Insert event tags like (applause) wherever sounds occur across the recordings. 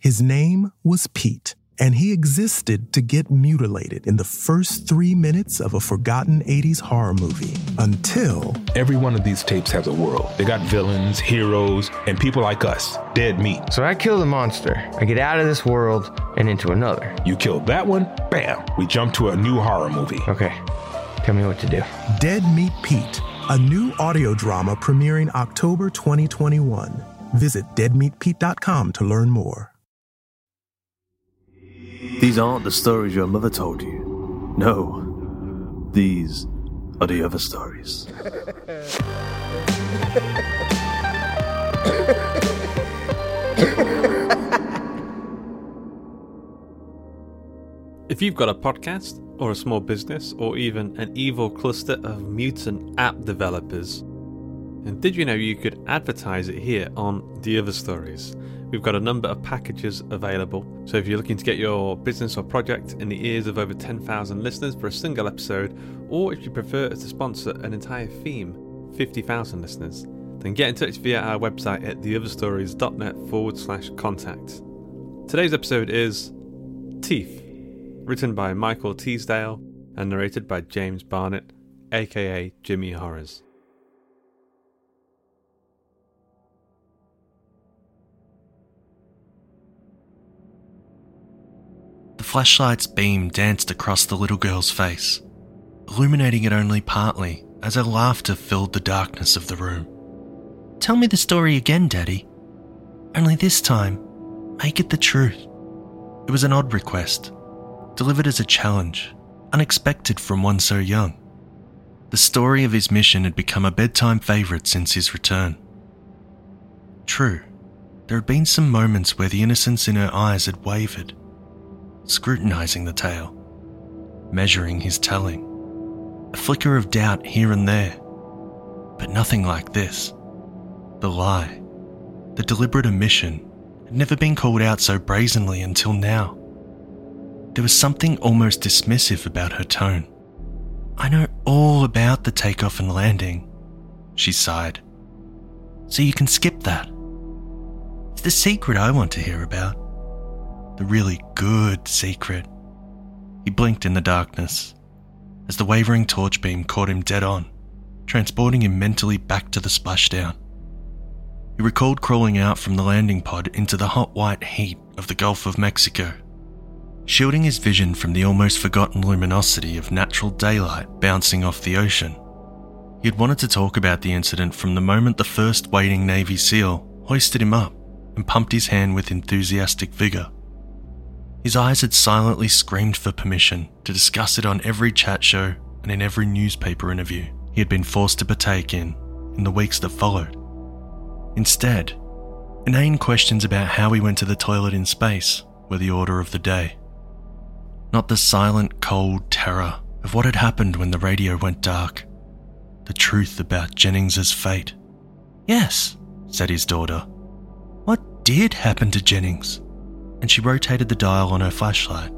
His name was Pete, and he existed to get mutilated in the first three minutes of a forgotten 80s horror movie until Every one of these tapes has a world. They got villains, heroes, and people like us, dead meat. So I kill the monster. I get out of this world and into another. You killed that one, bam, we jump to a new horror movie. Okay, tell me what to do. Dead Meat Pete, a new audio drama premiering October 2021. Visit deadmeatpete.com to learn more. These aren't the stories your mother told you. No, these are the other stories. If you've got a podcast, or a small business, or even an evil cluster of mutant app developers, and did you know you could advertise it here on The Other Stories? We've got a number of packages available, so if you're looking to get your business or project in the ears of over 10,000 listeners for a single episode, or if you prefer to sponsor an entire theme, 50,000 listeners, then get in touch via our website at theotherstories.net forward slash contact. Today's episode is Teeth, written by Michael Teasdale and narrated by James Barnett, aka Jimmy Horrors. Flashlight's beam danced across the little girl's face, illuminating it only partly as her laughter filled the darkness of the room. Tell me the story again, Daddy. Only this time, make it the truth. It was an odd request, delivered as a challenge, unexpected from one so young. The story of his mission had become a bedtime favourite since his return. True, there had been some moments where the innocence in her eyes had wavered, scrutinising the tale, measuring his telling, a flicker of doubt here and there, but nothing like this. The lie, the deliberate omission, had never been called out so brazenly until now. There was something almost dismissive about her tone. I know all about the takeoff and landing, she sighed. So you can skip that. It's the secret I want to hear about. The really good secret. He blinked in the darkness as the wavering torch beam caught him dead on, transporting him mentally back to the splashdown. He recalled crawling out from the landing pod into the hot white heat of the Gulf of Mexico, shielding his vision from the almost forgotten luminosity of natural daylight bouncing off the ocean. He had wanted to talk about the incident from the moment the first waiting Navy SEAL hoisted him up and pumped his hand with enthusiastic vigour. His eyes had silently screamed for permission to discuss it on every chat show and in every newspaper interview he had been forced to partake in in the weeks that followed. Instead, inane questions about how he went to the toilet in space were the order of the day. Not the silent, cold terror of what had happened when the radio went dark. The truth about Jennings's fate. Yes, said his daughter. What did happen to Jennings? And she rotated the dial on her flashlight,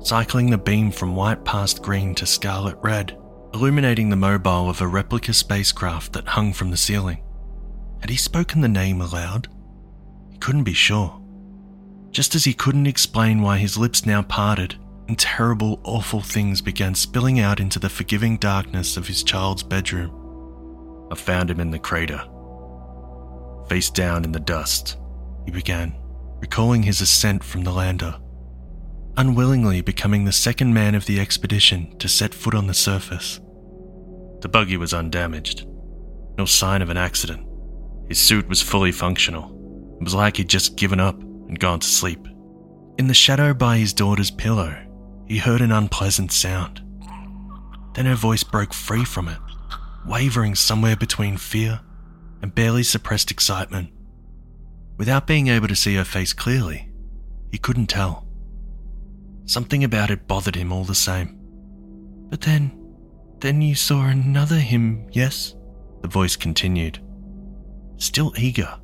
cycling the beam from white past green to scarlet red, illuminating the mobile of a replica spacecraft that hung from the ceiling. Had he spoken the name aloud? He couldn't be sure. Just as he couldn't explain why his lips now parted and terrible, awful things began spilling out into the forgiving darkness of his child's bedroom. I found him in the crater. Face down in the dust, he began, recalling his ascent from the lander, unwillingly becoming the second man of the expedition to set foot on the surface. The buggy was undamaged, no sign of an accident. His suit was fully functional. It was like he'd just given up and gone to sleep. In the shadow by his daughter's pillow, he heard an unpleasant sound. Then her voice broke free from it, wavering somewhere between fear and barely suppressed excitement. Without being able to see her face clearly, he couldn't tell. Something about it bothered him all the same. But then, then you saw another him, yes? The voice continued, still eager,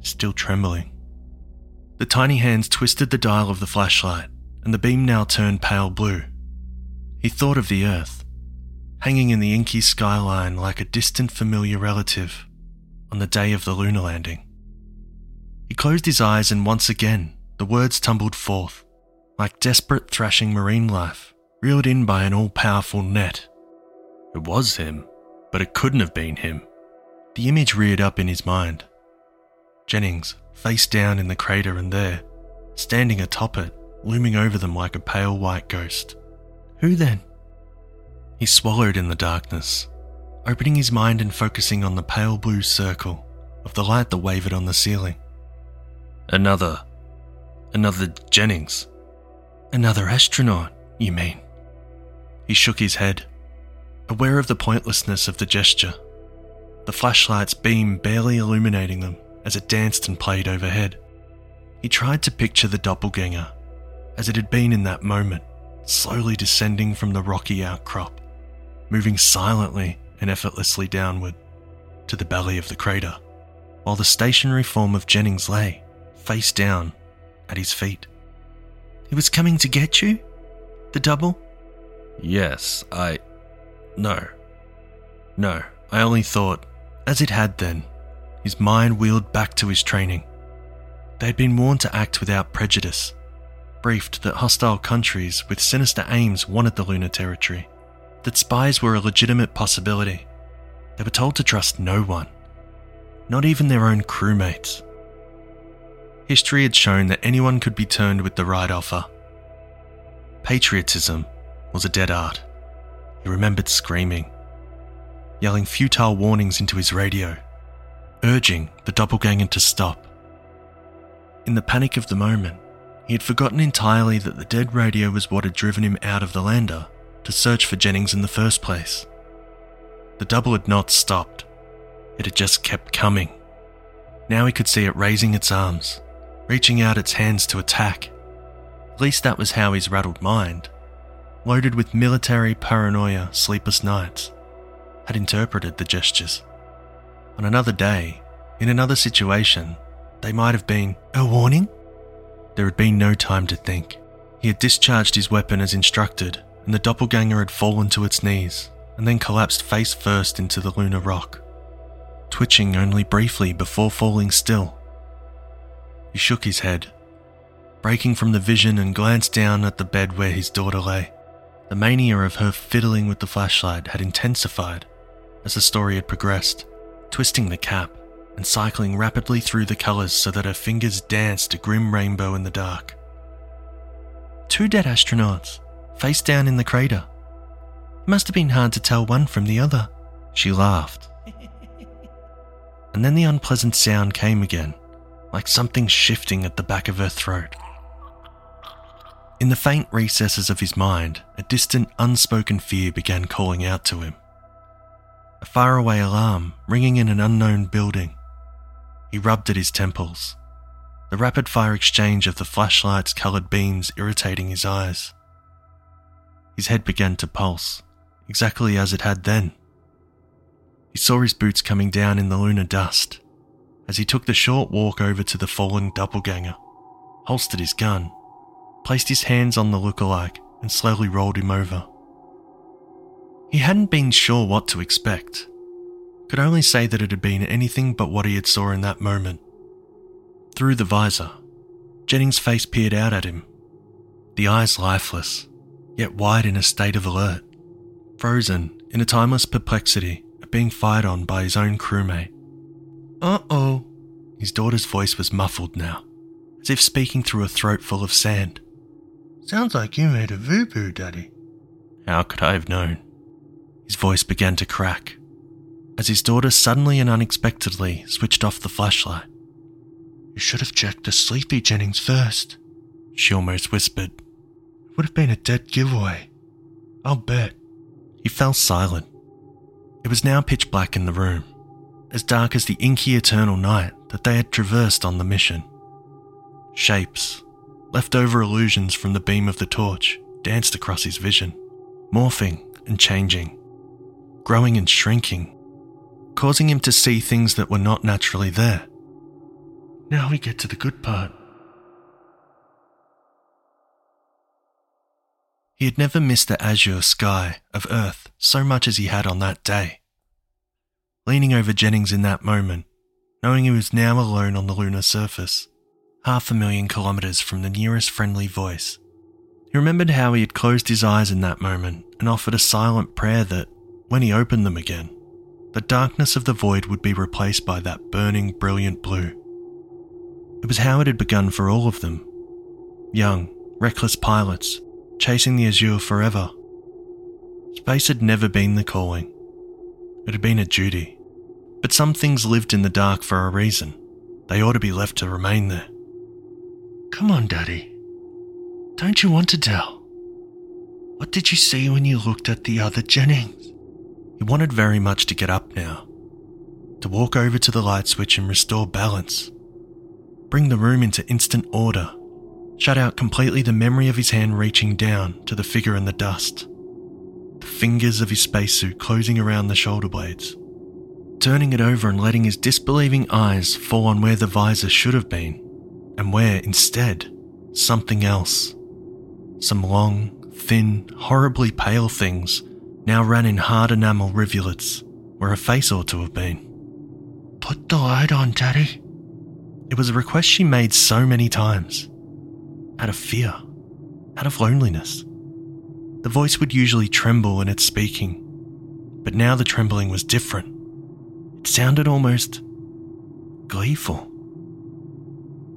still trembling. The tiny hands twisted the dial of the flashlight, and the beam now turned pale blue. He thought of the Earth, hanging in the inky skyline like a distant familiar relative on the day of the lunar landing. He closed his eyes, and once again the words tumbled forth, like desperate thrashing marine life, reeled in by an all powerful net. It was him, but it couldn't have been him. The image reared up in his mind. Jennings, face down in the crater, and there, standing atop it, looming over them like a pale white ghost. Who then? He swallowed in the darkness, opening his mind and focusing on the pale blue circle of the light that wavered on the ceiling. Another. Another Jennings. Another astronaut, you mean? He shook his head, aware of the pointlessness of the gesture, the flashlight's beam barely illuminating them as it danced and played overhead. He tried to picture the doppelganger as it had been in that moment, slowly descending from the rocky outcrop, moving silently and effortlessly downward to the belly of the crater, while the stationary form of Jennings lay, face down, at his feet. He was coming to get you? The double? Yes, I. No. No, I only thought, as it had then, his mind wheeled back to his training. They had been warned to act without prejudice, briefed that hostile countries with sinister aims wanted the lunar territory, that spies were a legitimate possibility. They were told to trust no one, not even their own crewmates. History had shown that anyone could be turned with the right offer. Patriotism was a dead art. He remembered screaming, yelling futile warnings into his radio, urging the doppelganger to stop. In the panic of the moment, he had forgotten entirely that the dead radio was what had driven him out of the lander to search for Jennings in the first place. The double had not stopped, it had just kept coming. Now he could see it raising its arms, reaching out its hands to attack. At least that was how his rattled mind, loaded with military paranoia, sleepless nights, had interpreted the gestures. On another day, in another situation, they might have been a warning? There had been no time to think. He had discharged his weapon as instructed, and the doppelganger had fallen to its knees and then collapsed face first into the lunar rock, twitching only briefly before falling still. He shook his head, breaking from the vision and glanced down at the bed where his daughter lay. The mania of her fiddling with the flashlight had intensified as the story had progressed, twisting the cap and cycling rapidly through the colours so that her fingers danced a grim rainbow in the dark. Two dead astronauts, face down in the crater. It must have been hard to tell one from the other. She laughed. (laughs) and then the unpleasant sound came again, like something shifting at the back of her throat. In the faint recesses of his mind, a distant, unspoken fear began calling out to him. A faraway alarm ringing in an unknown building. He rubbed at his temples, the rapid fire exchange of the flashlight's coloured beams irritating his eyes. His head began to pulse, exactly as it had then. He saw his boots coming down in the lunar dust as he took the short walk over to the fallen doppelganger, holstered his gun, placed his hands on the look-alike, and slowly rolled him over. He hadn't been sure what to expect, could only say that it had been anything but what he had saw in that moment. Through the visor, Jennings' face peered out at him, the eyes lifeless, yet wide in a state of alert, frozen in a timeless perplexity at being fired on by his own crewmate. Uh oh. His daughter's voice was muffled now, as if speaking through a throat full of sand. Sounds like you made a voo boo, Daddy. How could I have known? His voice began to crack as his daughter suddenly and unexpectedly switched off the flashlight. You should have checked the sleepy Jennings first, she almost whispered. It would have been a dead giveaway. I'll bet. He fell silent. It was now pitch black in the room, as dark as the inky eternal night that they had traversed on the mission. Shapes, leftover illusions from the beam of the torch, danced across his vision, morphing and changing, growing and shrinking, causing him to see things that were not naturally there. Now we get to the good part. He had never missed the azure sky of Earth so much as he had on that day. Leaning over Jennings in that moment, knowing he was now alone on the lunar surface, half a million kilometres from the nearest friendly voice, he remembered how he had closed his eyes in that moment and offered a silent prayer that, when he opened them again, the darkness of the void would be replaced by that burning, brilliant blue. It was how it had begun for all of them young, reckless pilots chasing the azure forever. Space had never been the calling, it had been a duty. But some things lived in the dark for a reason. They ought to be left to remain there. Come on, Daddy. Don't you want to tell? What did you see when you looked at the other Jennings? He wanted very much to get up now, to walk over to the light switch and restore balance, bring the room into instant order, shut out completely the memory of his hand reaching down to the figure in the dust, fingers of his spacesuit closing around the shoulder blades, turning it over and letting his disbelieving eyes fall on where the visor should have been, and where, instead, something else. Some long, thin, horribly pale things now ran in hard enamel rivulets where a face ought to have been. Put the light on, Daddy. It was a request she made so many times. Out of fear, out of loneliness. The voice would usually tremble in its speaking, but now the trembling was different. It sounded almost gleeful.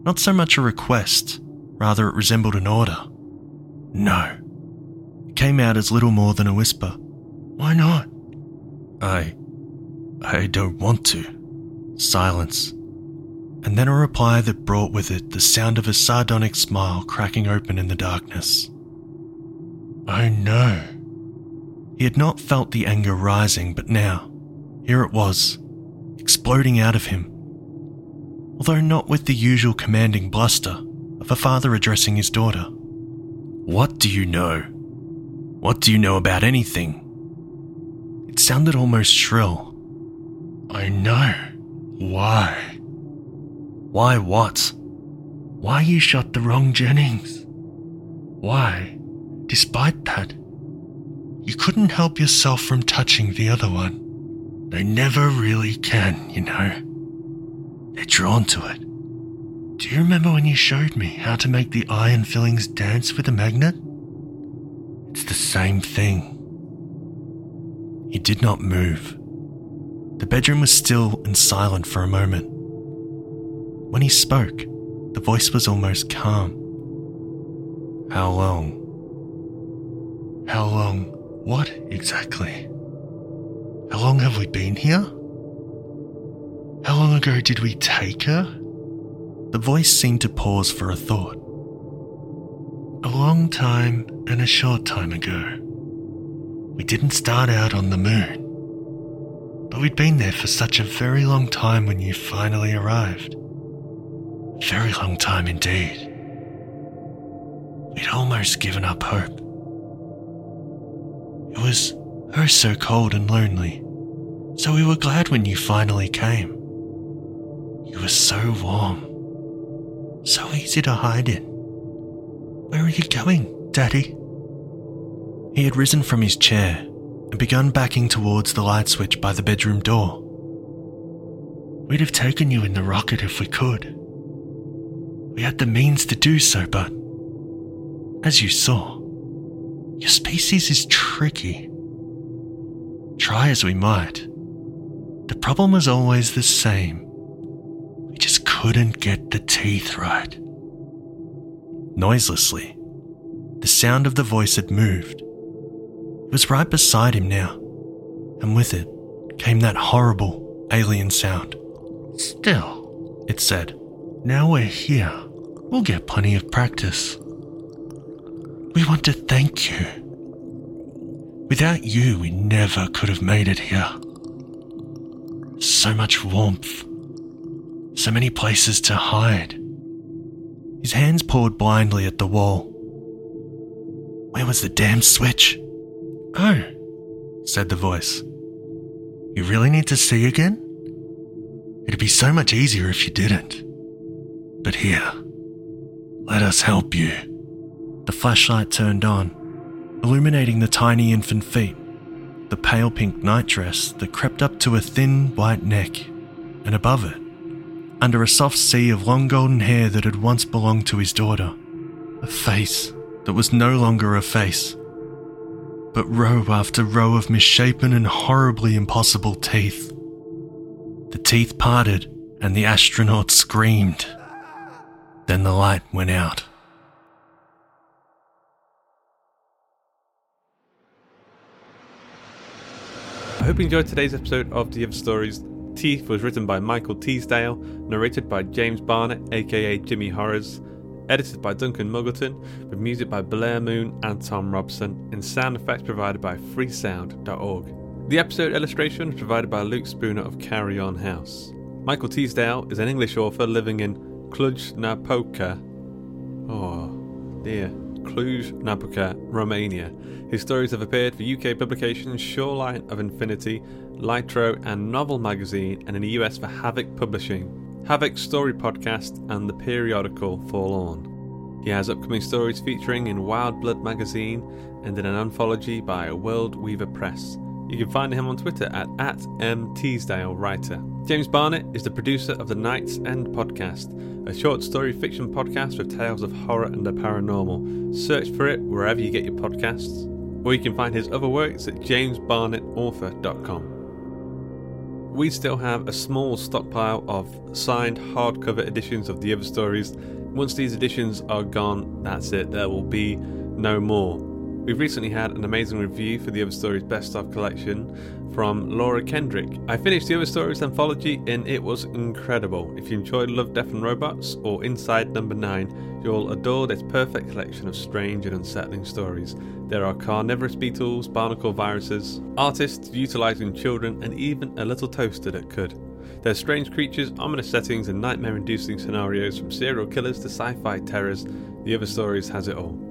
Not so much a request, rather, it resembled an order. No. It came out as little more than a whisper. Why not? I. I don't want to. Silence. And then a reply that brought with it the sound of a sardonic smile cracking open in the darkness. Oh no. He had not felt the anger rising, but now, here it was, exploding out of him. Although not with the usual commanding bluster of a father addressing his daughter. What do you know? What do you know about anything? It sounded almost shrill. I know. Why? Why what? Why you shot the wrong Jennings? Why, despite that, you couldn't help yourself from touching the other one? They never really can, you know. They're drawn to it. Do you remember when you showed me how to make the iron fillings dance with a magnet? It's the same thing. He did not move. The bedroom was still and silent for a moment. When he spoke, the voice was almost calm. How long? How long what exactly? How long have we been here? How long ago did we take her? The voice seemed to pause for a thought. A long time and a short time ago. We didn't start out on the moon, but we'd been there for such a very long time when you finally arrived. Very long time indeed. We'd almost given up hope. Was oh so cold and lonely, so we were glad when you finally came. You were so warm, so easy to hide in. Where are you going, Daddy? He had risen from his chair and begun backing towards the light switch by the bedroom door. We'd have taken you in the rocket if we could. We had the means to do so, but as you saw, your species is tricky. Try as we might, the problem was always the same. We just couldn't get the teeth right. Noiselessly, the sound of the voice had moved. It was right beside him now, and with it came that horrible alien sound. Still, it said, now we're here. We'll get plenty of practice. We want to thank you. Without you, we never could have made it here. So much warmth. So many places to hide. His hands pawed blindly at the wall. Where was the damn switch? Oh, said the voice. You really need to see again? It'd be so much easier if you didn't. But here, let us help you. The flashlight turned on, illuminating the tiny infant feet, the pale pink nightdress that crept up to a thin white neck, and above it, under a soft sea of long golden hair that had once belonged to his daughter, a face that was no longer a face, but row after row of misshapen and horribly impossible teeth. The teeth parted and the astronaut screamed. Then the light went out. Hope you enjoyed today's episode of The Other Stories. Teeth was written by Michael Teasdale, narrated by James Barnett, aka Jimmy Horrors, edited by Duncan Muggleton, with music by Blear Moon and Thom Robson, and sound effects provided by freesound.org. The episode illustration was provided by Luke Spooner of Carrion House. Michael Teasdale is an English author living in Cluj-Napoca. Oh dear. Cluj-Napoca, Romania. His stories have appeared for UK publications Shoreline of Infinity, Litro, and Novel Magazine, and in the US for Havok Publishing, Havok Story Podcast, and the periodical Forlorn. He has upcoming stories featuring in Wyldblood Magazine and in an anthology by World Weaver Press. You can find him on Twitter at, at mteasdalewriter. James Barnett is the producer of the Night's End podcast, a short story fiction podcast with tales of horror and the paranormal. Search for it wherever you get your podcasts, or you can find his other works at jamesbarnettauthor.com. We still have a small stockpile of signed hardcover editions of the other stories. Once these editions are gone, that's it, there will be no more. We've recently had an amazing review for the Other Stories Best of collection from Laura Kendrick. I finished the Other Stories anthology and it was incredible. If you enjoyed Love, Death and Robots or Inside Number 9, you'll adore this perfect collection of strange and unsettling stories. There are carnivorous beetles, barnacle viruses, artists utilising children, and even a little toaster that could. There's strange creatures, ominous settings, and nightmare inducing scenarios from serial killers to sci fi terrors. The Other Stories has it all.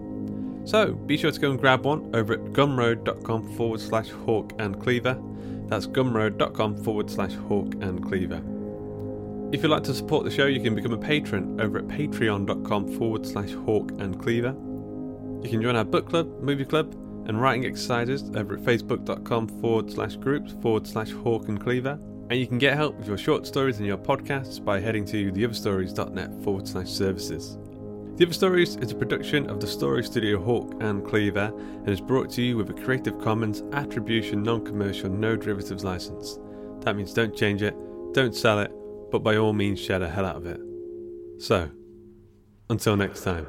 So be sure to go and grab one over at gumroad.com forward slash hawk and cleaver. That's gumroad.com forward slash hawk and cleaver. If you'd like to support the show, you can become a patron over at patreon.com forward slash hawk and cleaver. You can join our book club, movie club, and writing exercises over at facebook.com forward slash groups forward slash hawk and cleaver. And you can get help with your short stories and your podcasts by heading to theotherstories.net forward slash services. The Other Stories is a production of the Story Studio Hawk and Cleaver and is brought to you with a Creative Commons Attribution Non Commercial No Derivatives license. That means don't change it, don't sell it, but by all means share the hell out of it. So, until next time.